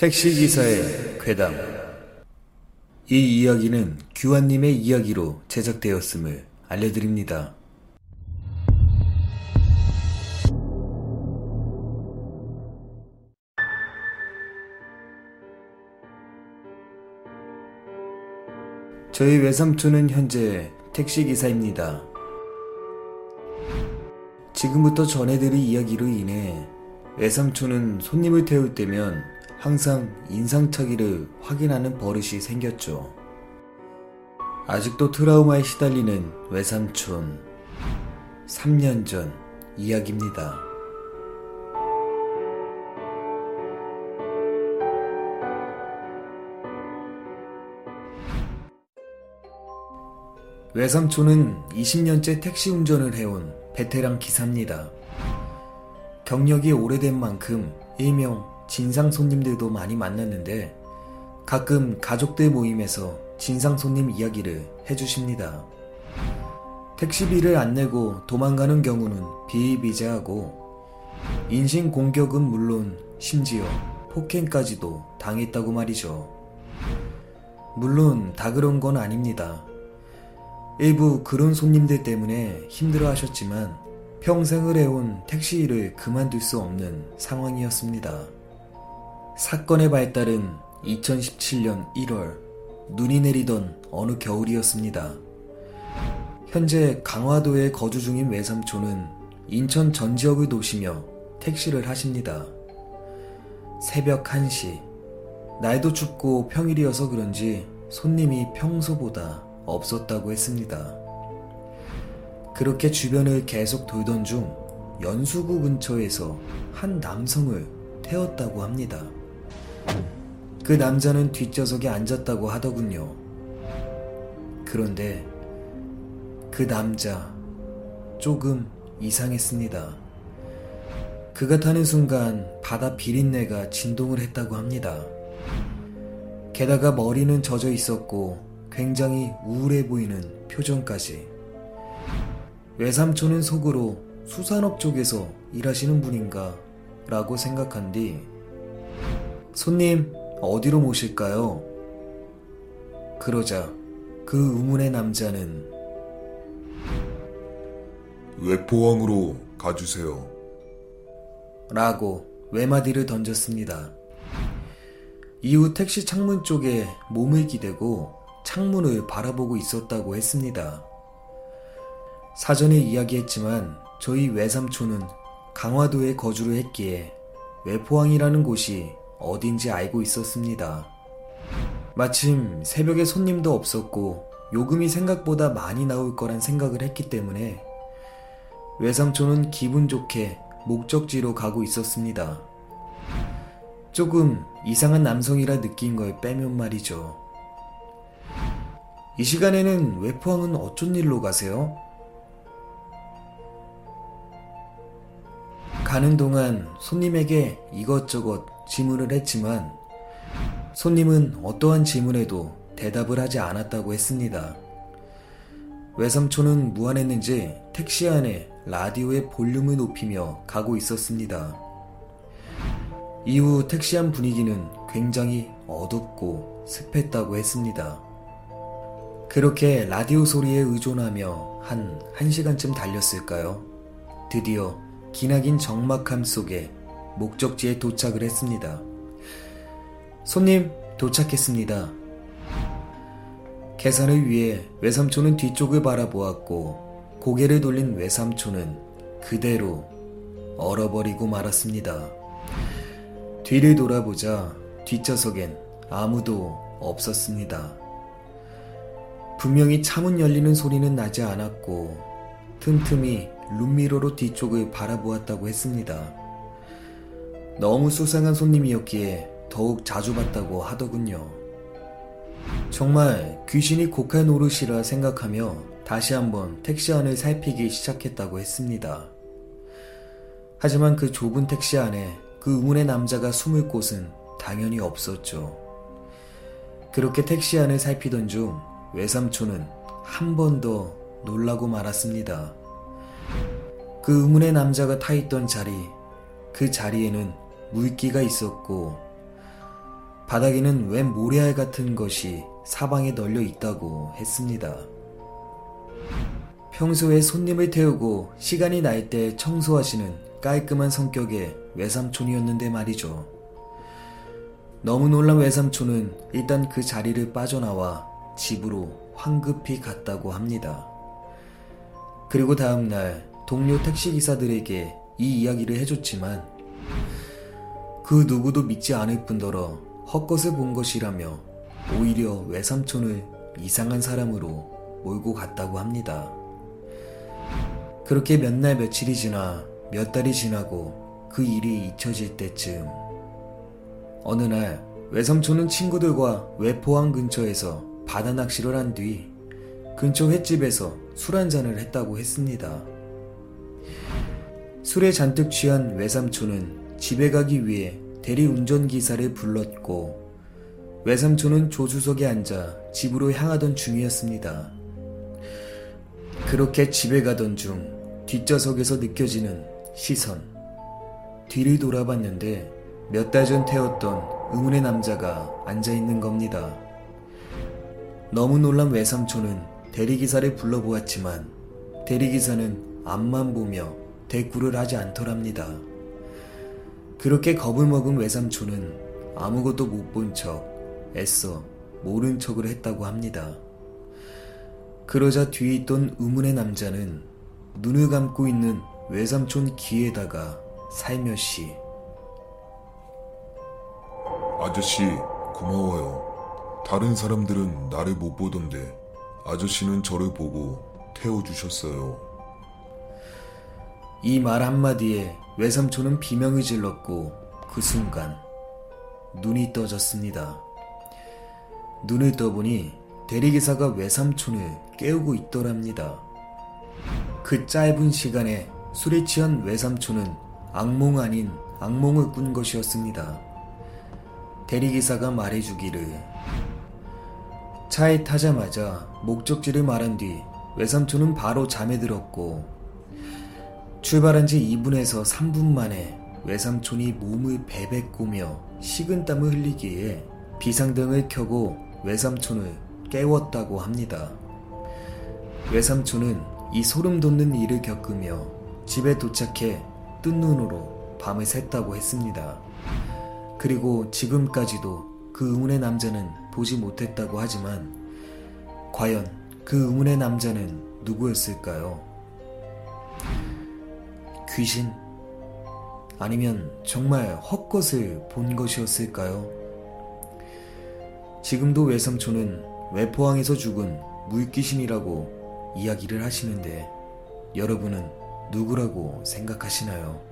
택시기사의 괴담 이 이야기는 규환님의 이야기로 제작되었음을 알려드립니다. 저희 외삼촌은 현재 택시기사입니다. 지금부터 전해드릴 이야기로 인해 외삼촌은 손님을 태울 때면 항상 인상착의를 확인하는 버릇이 생겼죠. 아직도 트라우마에 시달리는 외삼촌. 3년 전 이야기입니다. 외삼촌은 20년째 택시 운전을 해온 베테랑 기사입니다. 경력이 오래된 만큼 일명 진상 손님들도 많이 만났는데 가끔 가족들 모임에서 진상 손님 이야기를 해주십니다. 택시비를 안 내고 도망가는 경우는 비일비재하고 인신 공격은 물론 심지어 폭행까지도 당했다고 말이죠. 물론 다 그런 건 아닙니다. 일부 그런 손님들 때문에 힘들어 하셨지만 평생을 해온 택시 일을 그만둘 수 없는 상황이었습니다. 사건의 발달은 2017년 1월 눈이 내리던 어느 겨울이었습니다. 현재 강화도에 거주 중인 외삼촌은 인천 전 지역을 도시며 택시를 하십니다. 새벽 1시. 날도 춥고 평일이어서 그런지 손님이 평소보다 없었다고 했습니다. 그렇게 주변을 계속 돌던 중 연수구 근처에서 한 남성을 태웠다고 합니다. 그 남자는 뒷좌석에 앉았다고 하더군요. 그런데 그 남자 조금 이상했습니다. 그가 타는 순간 바다 비린내가 진동을 했다고 합니다. 게다가 머리는 젖어 있었고 굉장히 우울해 보이는 표정까지. 외삼촌은 속으로 수산업 쪽에서 일하시는 분인가 라고 생각한 뒤 손님, 어디로 모실까요? 그러자 그 의문의 남자는 외포항으로 가주세요. 라고 외마디를 던졌습니다. 이후 택시 창문 쪽에 몸을 기대고 창문을 바라보고 있었다고 했습니다. 사전에 이야기했지만 저희 외삼촌은 강화도에 거주를 했기에 외포항이라는 곳이 어딘지 알고 있었습니다. 마침 새벽에 손님도 없었고 요금이 생각보다 많이 나올 거란 생각을 했기 때문에 외삼촌은 기분 좋게 목적지로 가고 있었습니다. 조금 이상한 남성이라 느낀 걸 빼면 말이죠. 이 시간에는 외포항은 어쩐 일로 가세요? 가는 동안 손님에게 이것저것 질문을 했지만 손님은 어떠한 질문에도 대답을 하지 않았다고 했습니다. 외삼촌은 무안했는지 택시 안에 라디오의 볼륨을 높이며 가고 있었습니다. 이후 택시 안 분위기는 굉장히 어둡고 습했다고 했습니다. 그렇게 라디오 소리에 의존하며 한 1시간쯤 달렸을까요? 드디어 기나긴 적막함 속에 목적지에 도착을 했습니다. 손님, 도착했습니다. 계산을 위해 외삼촌은 뒤쪽을 바라보았고 고개를 돌린 외삼촌은 그대로 얼어버리고 말았습니다. 뒤를 돌아보자 뒷좌석엔 아무도 없었습니다. 분명히 차문 열리는 소리는 나지 않았고 틈틈이 룸미러로 뒤쪽을 바라보았다고 했습니다. 너무 수상한 손님이었기에 더욱 자주 봤다고 하더군요. 정말 귀신이 곡한 노릇이라 생각하며 다시 한번 택시 안을 살피기 시작했다고 했습니다. 하지만 그 좁은 택시 안에 그 의문의 남자가 숨을 곳은 당연히 없었죠. 그렇게 택시 안을 살피던 중 외삼촌은 한 번 더 놀라고 말았습니다. 그 의문의 남자가 타 있던 자리, 그 자리에는 물기가 있었고 바닥에는 웬 모래알 같은 것이 사방에 널려 있다고 했습니다. 평소에 손님을 태우고 시간이 날 때 청소하시는 깔끔한 성격의 외삼촌이었는데 말이죠. 너무 놀란 외삼촌은 일단 그 자리를 빠져나와 집으로 황급히 갔다고 합니다. 그리고 다음날 동료 택시기사들에게 이 이야기를 해줬지만 그 누구도 믿지 않을 뿐더러 헛것을 본 것이라며 오히려 외삼촌을 이상한 사람으로 몰고 갔다고 합니다. 그렇게 몇 날 며칠이 지나 몇 달이 지나고 그 일이 잊혀질 때쯤 어느 날 외삼촌은 친구들과 외포항 근처에서 바다 낚시를 한 뒤 근처 횟집에서 술 한잔을 했다고 했습니다. 술에 잔뜩 취한 외삼촌은 집에 가기 위해 대리운전기사를 불렀고 외삼촌은 조수석에 앉아 집으로 향하던 중이었습니다. 그렇게 집에 가던 중 뒷좌석에서 느껴지는 시선. 뒤를 돌아봤는데 몇 달 전 태웠던 의문의 남자가 앉아 있는 겁니다. 너무 놀란 외삼촌은 대리기사를 불러보았지만 대리기사는 앞만 보며 대꾸를 하지 않더랍니다. 그렇게 겁을 먹은 외삼촌은 아무것도 못 본 척 애써 모른 척을 했다고 합니다. 그러자 뒤에 있던 의문의 남자는 눈을 감고 있는 외삼촌 귀에다가 살며시 아저씨, 고마워요. 다른 사람들은 나를 못 보던데, 아저씨는 저를 보고 태워주셨어요. 이 말 한마디에 외삼촌은 비명을 질렀고 그 순간 눈이 떠졌습니다. 눈을 떠보니 대리기사가 외삼촌을 깨우고 있더랍니다. 그 짧은 시간에 술에 취한 외삼촌은 악몽 아닌 악몽을 꾼 것이었습니다. 대리기사가 말해주기를 차에 타자마자 목적지를 말한 뒤 외삼촌은 바로 잠에 들었고 출발한 지 2분에서 3분 만에 외삼촌이 몸을 베베 꼬며 식은 땀을 흘리기에 비상등을 켜고 외삼촌을 깨웠다고 합니다. 외삼촌은 이 소름 돋는 일을 겪으며 집에 도착해 뜬 눈으로 밤을 샜다고 했습니다. 그리고 지금까지도 그 의문의 남자는 보지 못했다고 하지만 과연 그 의문의 남자는 누구였을까요? 귀신? 아니면 정말 헛것을 본 것이었을까요? 지금도 외삼촌은 외포항에서 죽은 물귀신이라고 이야기를 하시는데 여러분은 누구라고 생각하시나요?